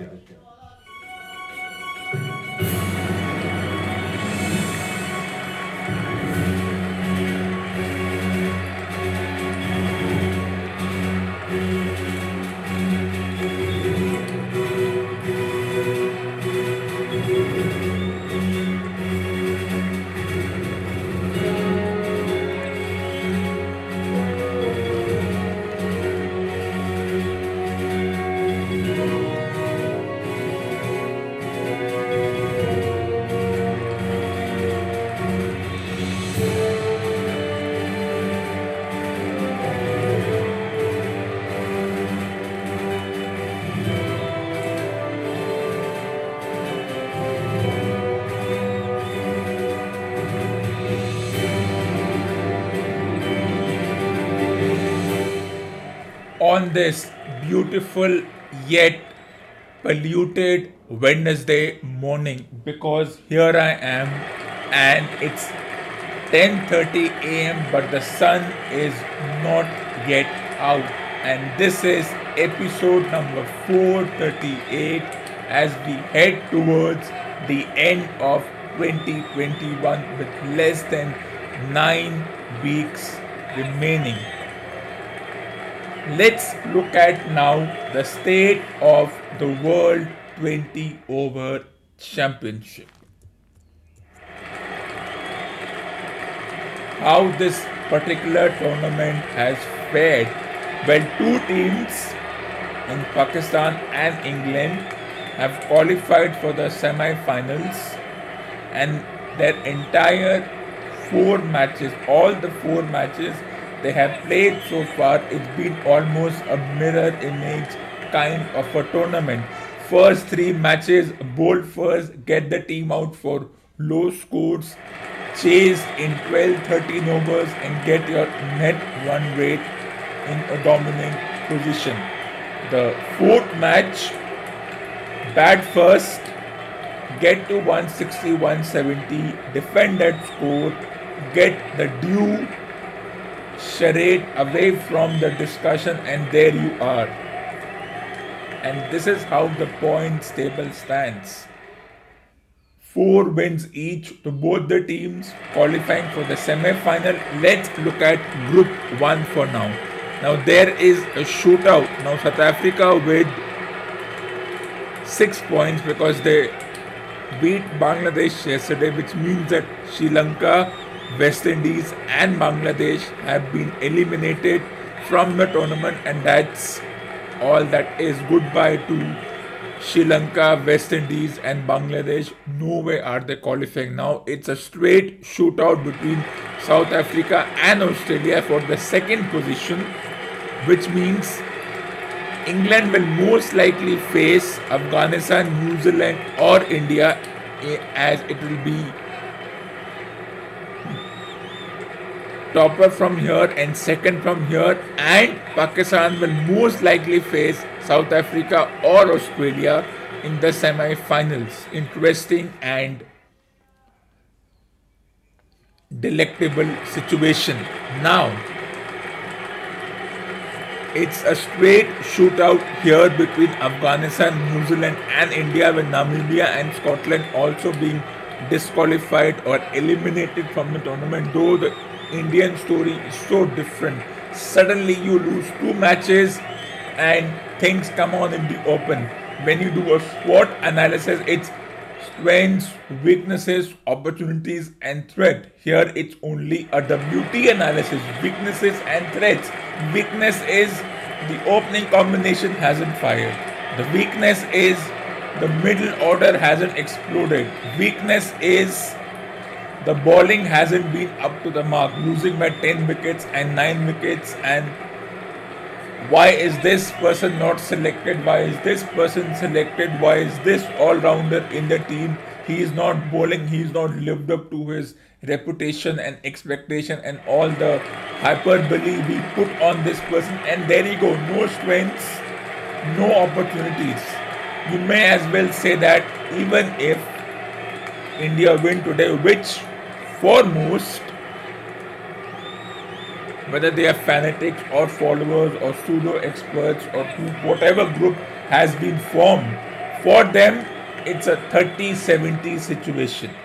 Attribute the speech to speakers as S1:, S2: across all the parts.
S1: weekly show with Aditya.
S2: On this beautiful yet polluted Wednesday morning because here I am and it's 10:30 a.m. but the sun is not yet out and this is episode number 438 as we head towards the end of 2021 with less than 9 weeks remaining let's look at now the state of the World 20 Over Championship. How this particular tournament has fared. Well, two teams in Pakistan and England have qualified for the semi finals, and their entire four matches, all the four matches, they have played so far, it's been almost a mirror image kind of a tournament. First three matches, bowl first, get the team out for low scores, chase in 12 13 overs, and get your net run rate in a dominant position. The fourth match, bat first, get to 160 170, defend that score, get the due charade away from the discussion, and there you are. And this is how the points table stands. Four wins each to both the teams qualifying for the semi final. Let's look at Group 1 for now. Now, there is a shootout. Now, South Africa with six points because they beat Bangladesh yesterday, which means that Sri Lanka West Indies and Bangladesh have been eliminated from the tournament, and that's all that is. Goodbye to Sri Lanka, West Indies, and Bangladesh. No way are they qualifying now. It's a straight shootout between South Africa and Australia for the second position, which means England will most likely face Afghanistan, New Zealand, or India eh, as it will be topper from here and second from here and Pakistan will most likely face South Africa or Australia in the semi-finals. Interesting and delectable situation. Now, it's a straight shootout here between Afghanistan, New Zealand, and India, with Namibia and Scotland also being disqualified or eliminated from the tournament. Though the Indian story is so different. Suddenly you lose two matches and things come on in the open. When you do a SWOT analysis, it's strengths, weaknesses, opportunities, and threat. Here it's only a WT analysis, weaknesses and threats. Weakness is the opening combination hasn't fired. The weakness is the middle order hasn't exploded. Weakness is the bowling hasn't been up to the mark, losing by 10 wickets and 9 wickets. And why is this person not selected? Why is this person selected? Why is this all rounder in the team? He is not bowling, he is not lived up to his reputation and expectation and all the hyperbole we put on this person. And there you go, no strengths, no opportunities. You may as well say that even if India win today, which foremost, whether they are fanatics or followers or pseudo experts or whatever group has been formed. For them, it's a 30 70 situation.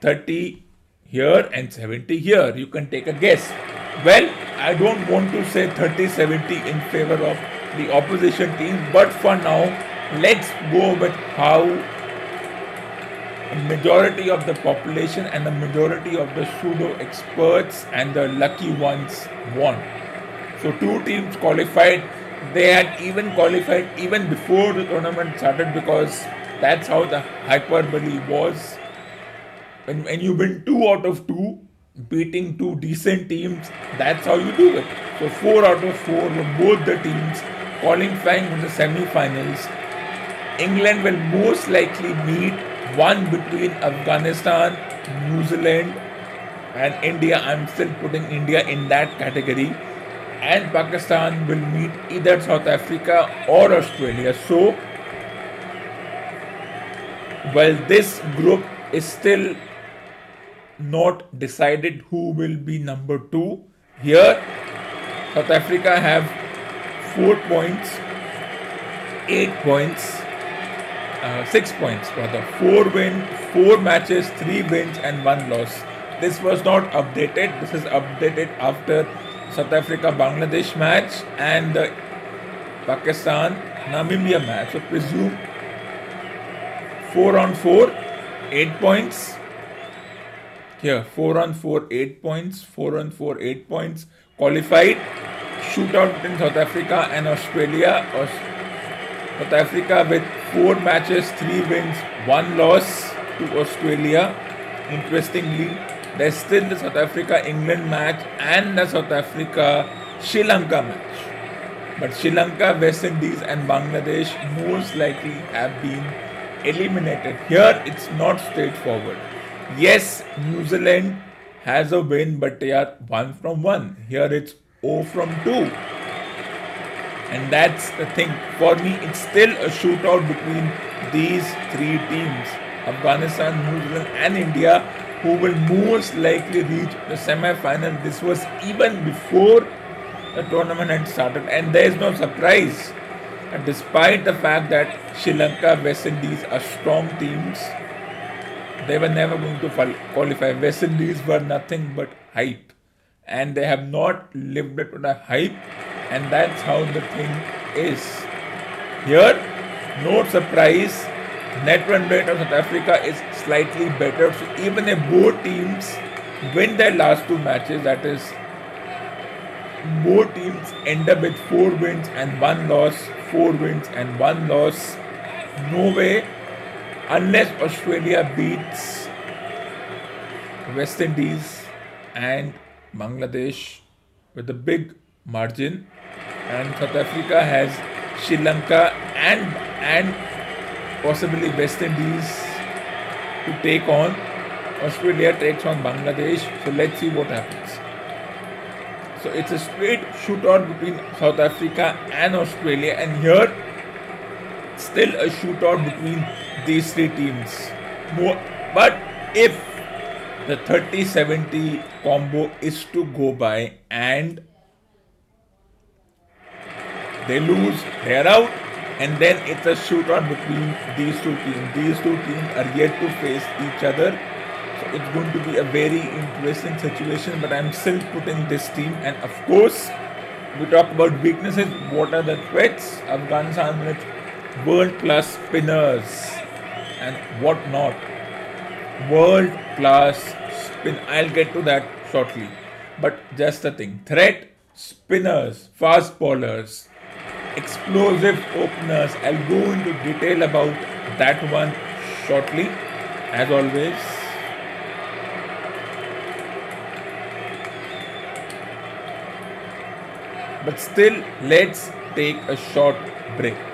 S2: 30 here and 70 here. You can take a guess. Well, I don't want to say 30 70 in favor of the opposition team, but for now, let's go with how majority of the population and the majority of the pseudo experts and the lucky ones won. So, two teams qualified. They had even qualified even before the tournament started because that's how the hyperbole was. When, when you win two out of two, beating two decent teams, that's how you do it. So, four out of four were both the teams qualifying for the semi finals. England will most likely meet one between Afghanistan, New Zealand, and India. I'm still putting India in that category. And Pakistan will meet either South Africa or Australia. So, while this group is still not decided who will be number two, here South Africa have four points, eight points, uh, six points rather. Four win, four matches, three wins, and one loss. This was not updated. This is updated after South Africa Bangladesh match and the Pakistan Namibia match. So presume four on four, eight points. Here, four on four, eight points. Four on four, eight points. Qualified. Shootout in South Africa and Australia. South Africa with four matches, three wins, one loss to Australia. Interestingly, there's still the South Africa England match and the South Africa Sri Lanka match. But Sri Lanka, West Indies, and Bangladesh most likely have been eliminated. Here it's not straightforward. Yes, New Zealand has a win, but they are 1 from 1. Here it's 0 from 2. And that's the thing. For me, it's still a shootout between these three teams Afghanistan, New Zealand, and India, who will most likely reach the semi final. This was even before the tournament had started, and there is no surprise. And despite the fact that Sri Lanka, West Indies are strong teams, they were never going to qualify. West Indies were nothing but hype, and they have not lived up to the hype and that's how the thing is. Here, no surprise, net run rate of South Africa is slightly better. So even if both teams win their last two matches, that is, both teams end up with four wins and one loss, four wins and one loss. No way, unless Australia beats West Indies and Bangladesh with a big margin and South Africa has Sri Lanka and and possibly West Indies to take on. Australia takes on Bangladesh. So let's see what happens. So it's a straight shootout between South Africa and Australia, and here still a shootout between these three teams. But if the 30-70 combo is to go by and they lose, they're out, and then it's a shootout between these two teams. These two teams are yet to face each other. So it's going to be a very interesting situation, but I'm still putting this team. And of course, we talk about weaknesses. What are the threats? Afghanistan with world class spinners and what not. World class spin. I'll get to that shortly. But just the thing threat spinners, fast bowlers, explosive openers. I'll go into detail about that one shortly, as always. But still, let's take a short break.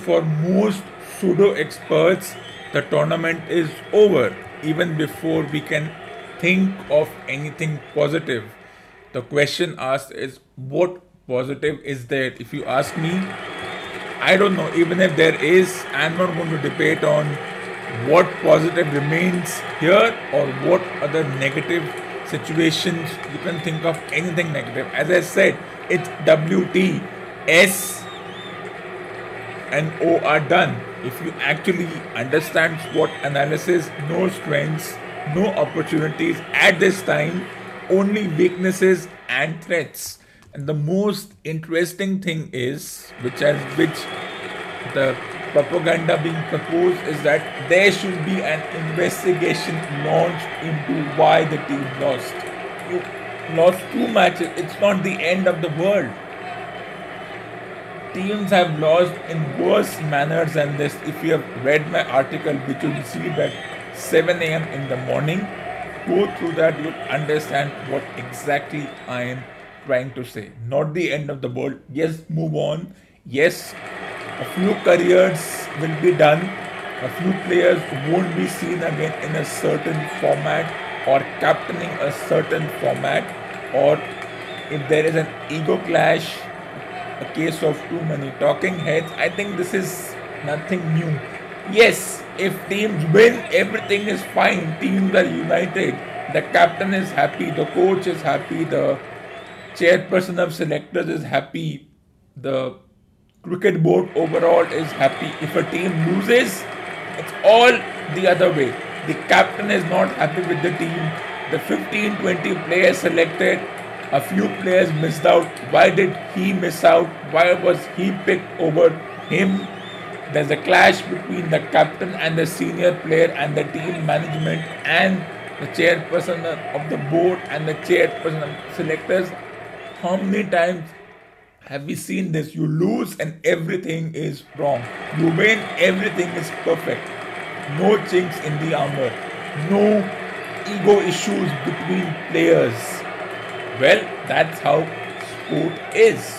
S2: For most pseudo experts, the tournament is over even before we can think of anything positive. The question asked is what positive is there? If you ask me, I don't know. Even if there is, I'm not going to debate on what positive remains here or what other negative situations you can think of anything negative. As I said, it's WT, S, and O are done. If you actually understand SWOT analysis, no strengths, no opportunities at this time, only weaknesses and threats. And the most interesting thing is, which has which the propaganda being proposed is that there should be an investigation launched into why the team lost. You lost two matches, it's not the end of the world. Teams have lost in worse manners than this. If you have read my article, which you received at 7 am in the morning, go through that, you'll understand what exactly I am trying to say. Not the end of the world. Yes, move on. Yes, a few careers will be done. A few players won't be seen again in a certain format or captaining a certain format or if there is an ego clash, a case of too many talking heads, I think this is nothing new. Yes, if teams win, everything is fine. Teams are united. The captain is happy, the coach is happy, the chairperson of selectors is happy, the cricket board overall is happy. If a team loses, it's all the other way. The captain is not happy with the team. The 15 20 players selected, a few players missed out. Why did he miss out? Why was he picked over him? There's a clash between the captain and the senior player and the team management and the chairperson of the board and the chairperson of selectors. How many times have we seen this? You lose and everything is wrong. You win, everything is perfect. No chinks in the armor. No ego issues between players. Well, that's how sport is.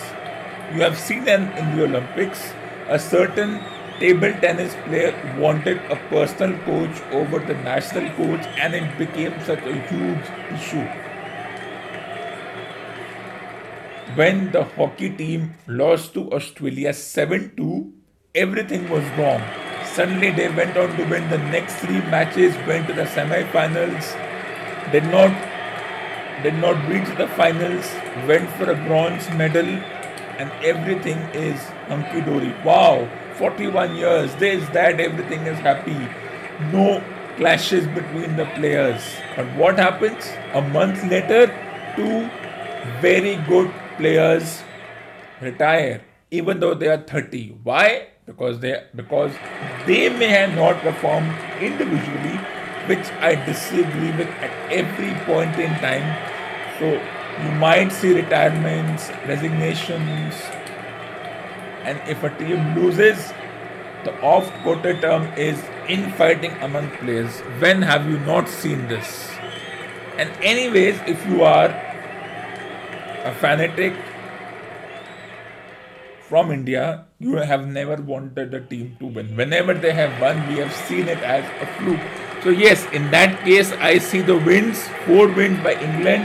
S2: You have seen them in the Olympics. A certain table tennis player wanted a personal coach over the national coach, and it became such a huge issue when the hockey team lost to Australia 7 2, everything was wrong. Suddenly they went on to win the next three matches, went to the semi finals, did not did not reach the finals, went for a bronze medal, and everything is hunky dory. Wow, 41 years, this, that, everything is happy. No clashes between the players. But what happens? A month later, two very good players retire even though they are 30 why because they because they may have not performed individually which i disagree with at every point in time so you might see retirements resignations and if a team loses the oft-quoted term is infighting among players when have you not seen this and anyways if you are a fanatic from India, you have never wanted the team to win. Whenever they have won, we have seen it as a fluke. So yes, in that case, I see the wins, four wins by England,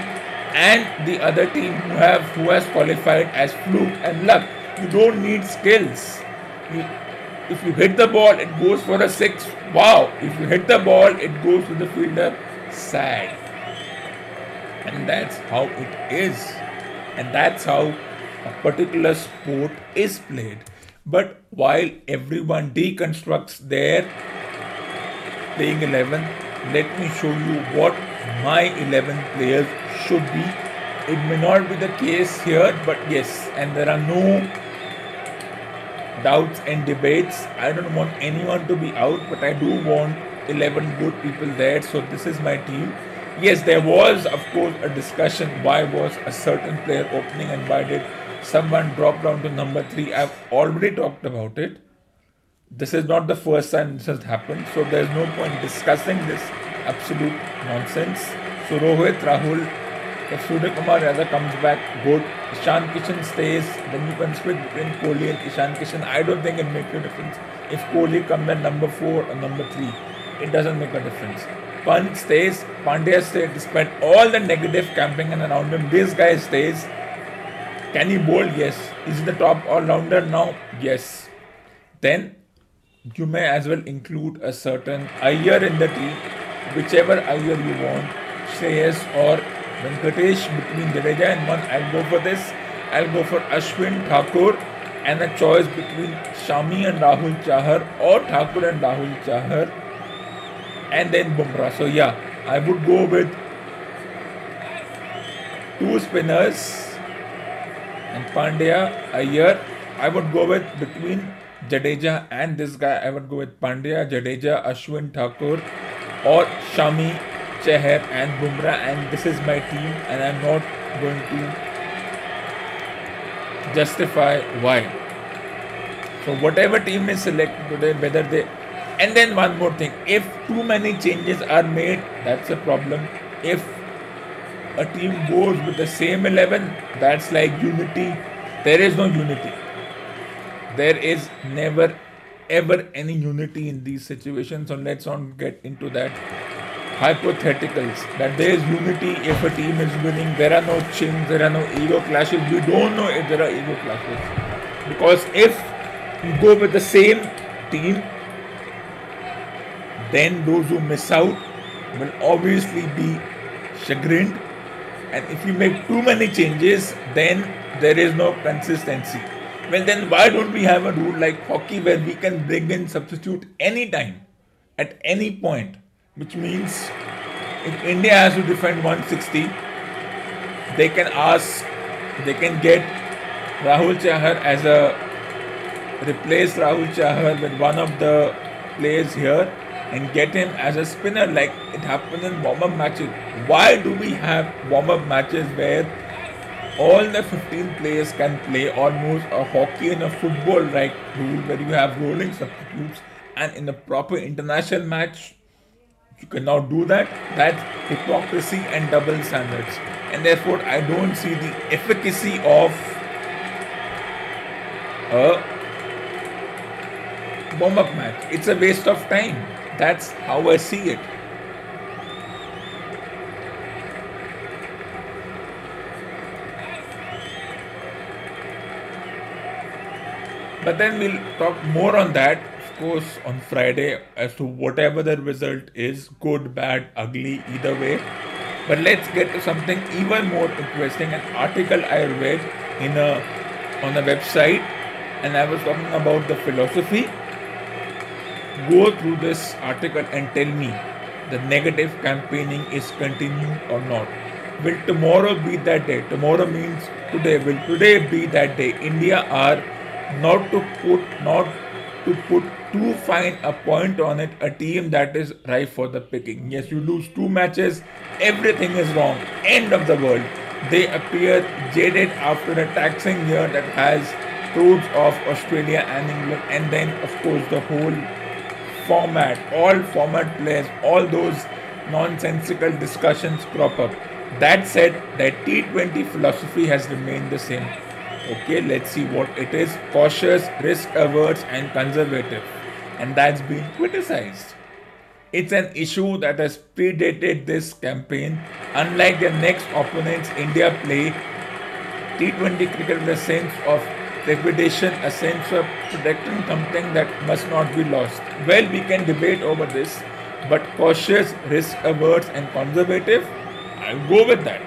S2: and the other team who have who has qualified as fluke and luck. You don't need skills. You, if you hit the ball, it goes for a six. Wow! If you hit the ball, it goes to the fielder. Sad. And that's how it is and that's how a particular sport is played. But while everyone deconstructs their playing 11, let me show you what my 11 players should be. It may not be the case here, but yes, and there are no doubts and debates. I don't want anyone to be out, but I do want 11 good people there. So, this is my team yes, there was, of course, a discussion why was a certain player opening and why did someone drop down to number three. I've already talked about it. This is not the first time this has happened, so there's no point discussing this absolute nonsense. So Rohit, Rahul, If Surya Kumar Yadav comes back, good. Ishan Kishan stays, then you can switch between Kohli and Ishan Kishan. I don't think it makes a difference if Kohli comes at number 4 or number 3. It doesn't make a difference. Pant stays, Pandya stays, despite all the negative camping around him. This guy stays. Can he bowl? Yes. Is he the top all-rounder now? Yes. Then you may as well include a certain Iyer in the team, whichever Iyer you want, Shreyas or Venkatesh between Jadeja and one. I'll go for this. I'll go for Ashwin Thakur and a choice between Shami and Rahul Chahar or Thakur and Rahul Chahar and then Bumrah. So yeah, I would go with two spinners and Pandya, Iyer. I would go with between Jadeja and this guy. I would go with Pandya, Jadeja, Ashwin Thakur or Shami, Chahar and Bumrah and this is my team and I'm not going to justify why. So whatever team is selected today, whether they and then one more thing, if too many changes are made, that's a problem. If a team goes with the same 11, that's like unity. There is no unity. There is never ever any unity in these situations. So let's not get into that hypotheticals that there is unity if a team is winning. There are no chins, there are no ego clashes. We don't know if there are ego clashes. Because if you go with the same team, then those who miss out will obviously be chagrined. And if you make too many changes, then there is no consistency. Well, then why don't we have a rule like hockey where we can bring in substitute any time, at any point? Which means if India has to defend 160, they can ask, they can get Rahul Chahar as a replace Rahul Chahar with one of the players here and get him as a spinner like it happens in warm-up matches. Why do we have warm-up matches where all the 15 players can play almost a hockey and a football like rule where you have rolling substitutes and in a proper international match you cannot do that. That's hypocrisy and double standards. And therefore I don't see the efficacy of a warm-up match. It's a waste of time. That's how I see it. But then we'll talk more on that, of course, on Friday as to whatever the result is good, bad, ugly, either way. But let's get to something even more interesting an article I read in a on a website and I was talking about the philosophy go through this article and tell me the negative campaigning is continuing or not. Will tomorrow be that day? Tomorrow means today. Will today be that day? India are not to put not to put too fine a point on it. A team that is ripe for the picking. Yes, you lose two matches, everything is wrong. End of the world. They appear jaded after a taxing year that has crowds of Australia and England, and then of course the whole format, all format players, all those nonsensical discussions crop up. That said, that T20 philosophy has remained the same. Okay, let's see what it is cautious, risk averse, and conservative. And that's been criticized. It's an issue that has predated this campaign. Unlike their next opponents, India play T20 cricket in the sense of trepidation, a sense of protecting something that must not be lost. Well, we can debate over this, but cautious, risk averse, and conservative, I'll go with that.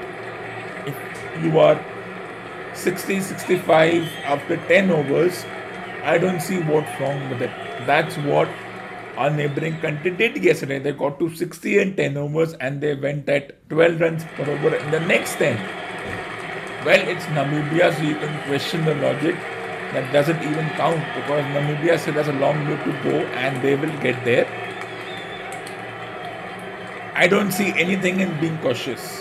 S2: If you are 60 65 after 10 overs, I don't see what's wrong with it. That's what our neighboring country did yesterday. They got to 60 and 10 overs and they went at 12 runs per over in the next 10. Well, it's Namibia, so you can question the logic. That doesn't even count because Namibia still has a long way to go and they will get there. I don't see anything in being cautious.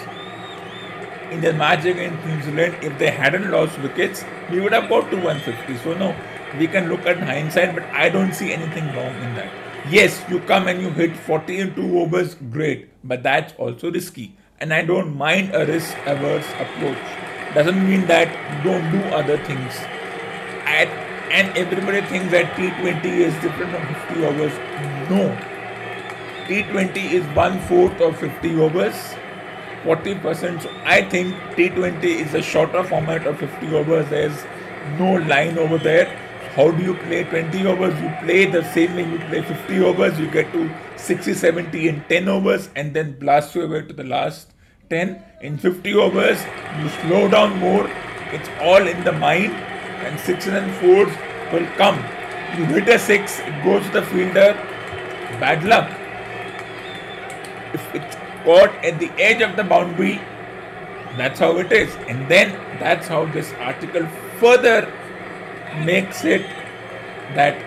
S2: In the match against New Zealand, if they hadn't lost wickets, we would have got to 150. So, no, we can look at hindsight, but I don't see anything wrong in that. Yes, you come and you hit 40 and 2 overs, great, but that's also risky and I don't mind a risk averse approach. Doesn't mean that don't do other things. And everybody thinks that T20 is different from 50 overs. No. T20 is one fourth of 50 overs, 40%. So I think T20 is a shorter format of 50 overs. There's no line over there. How do you play 20 overs? You play the same way you play 50 overs. You get to 60, 70 in 10 overs and then blast your way to the last 10. In 50 overs, you slow down more. It's all in the mind and sixes and fours will come. You hit a six, it goes to the fielder. Bad luck. If it's at the edge of the boundary, that's how it is. And then that's how this article further makes it that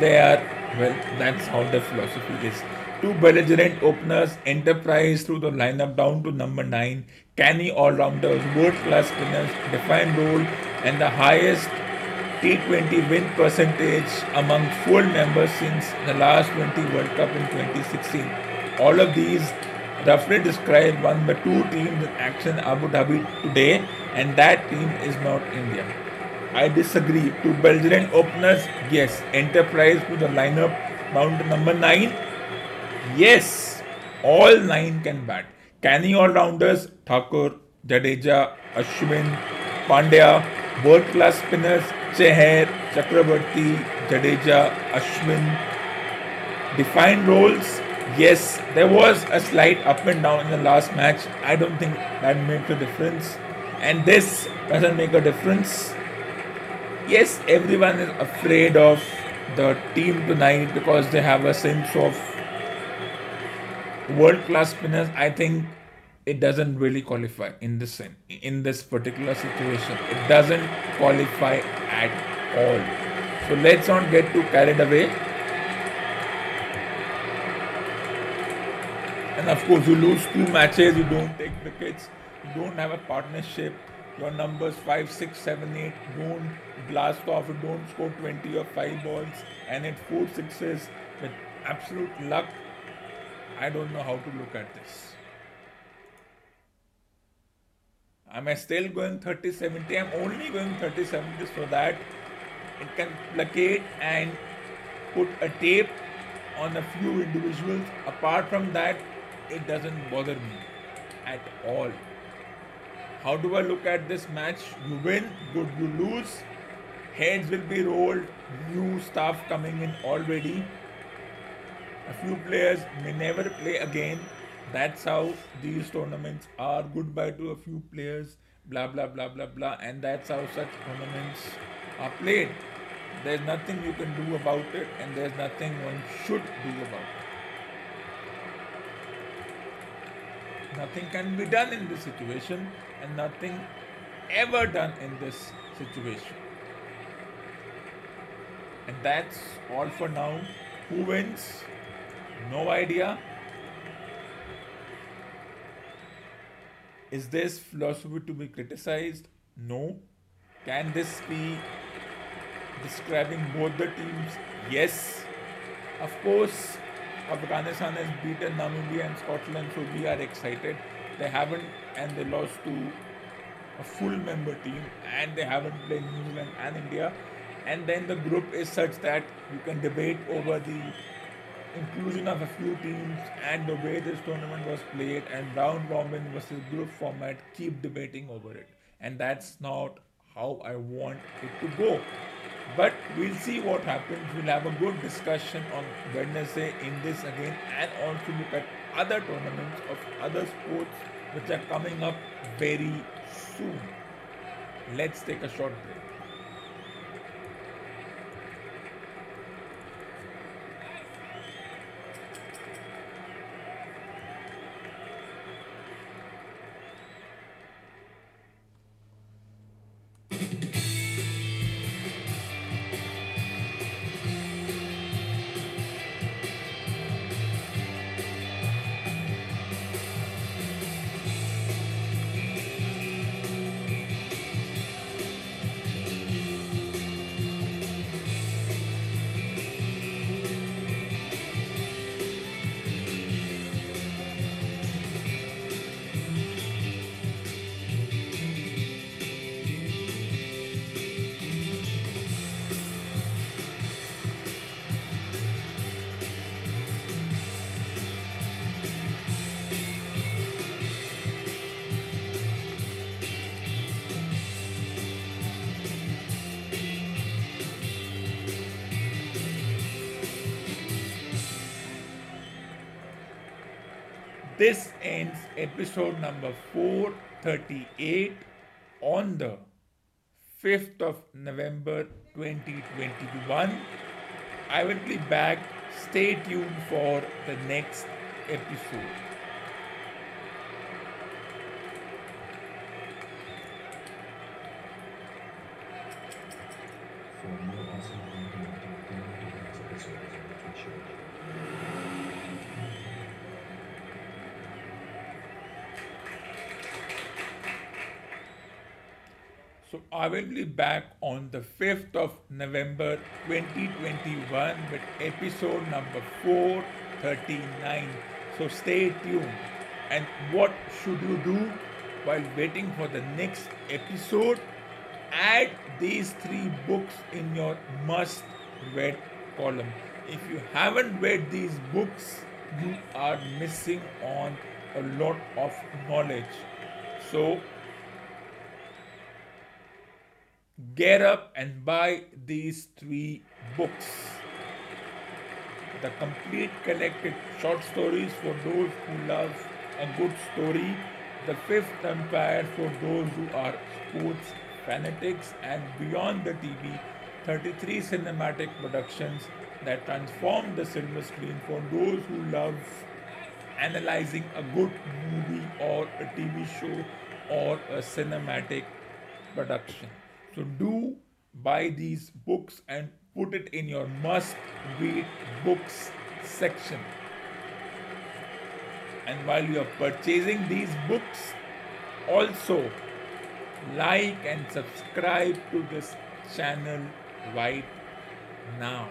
S2: they are, well, that's how the philosophy is. Two belligerent openers, Enterprise through the lineup down to number 9, canny all-rounders, world-class spinners, defined role, and the highest T20 win percentage among full members since the last 20 World Cup in 2016. All of these roughly describe one the two teams in action Abu Dhabi today, and that team is not India. I disagree. Two Belgian openers, yes. Enterprise to the lineup to number 9. Yes, all 9 can bat. Canny all rounders, Thakur, Jadeja, Ashwin, Pandya, world class spinners, Chahar, Chakrabarti, Jadeja, Ashwin. Defined roles, yes, there was a slight up and down in the last match. I don't think that makes a difference. And this doesn't make a difference yes, everyone is afraid of the team tonight because they have a sense of world class spinners. I think it doesn't really qualify in this in this particular situation. It doesn't qualify at all. So let's not get too carried away. Of course, you lose two matches, you don't take wickets, you don't have a partnership your numbers 5, 6, 7, 8 don't blast off, you don't score 20 or 5 balls and hit 4 sixes with absolute luck. I don't know how to look at this. Am I still going 30 70? I'm only going 30 70 so that it can placate and put a tape on a few individuals. Apart from that, it doesn't bother me at all. How do I look at this match? You win, good, you lose. Heads will be rolled, new stuff coming in already. A few players may never play again. That's how these tournaments are. Goodbye to a few players, blah blah blah blah blah, and that's how such tournaments are played. There's nothing you can do about it, and there's nothing one should do about it. Nothing can be done in this situation and nothing ever done in this situation. And that's all for now. Who wins? No idea. Is this philosophy to be criticized? No. Can this be describing both the teams? Yes. Of course, Afghanistan has beaten Namibia and Scotland, so we are excited. They haven't, and they lost to a full member team, and they haven't played New Zealand and India. And then the group is such that you can debate over the inclusion of a few teams and the way this tournament was played and round robin versus group format. Keep debating over it, and that's not how I want it to go. But we'll see what happens. We'll have a good discussion on Wednesday in this again and also look at other tournaments of other sports which are coming up very soon. Let's take a short break. Episode number 438 on the 5th of November 2021. I will be back. Stay tuned for the next episode.
S1: For more awesome content, our
S2: So I will be back on the 5th of November 2021 with episode number 439. So stay tuned. And what should you do while waiting for the next episode? Add these three books in your must read column. If you haven't read these books, you are missing on a lot of knowledge. So get up and buy these three books. The complete collected short stories for those who love a good story, The Fifth Umpire for those who are sports fanatics, and Beyond the TV 33 cinematic productions that transform the silver screen for those who love analyzing a good movie or a TV show or a cinematic production. So do buy these books and put it in your must read books section. And while you are purchasing these books, also like and subscribe to this channel right now.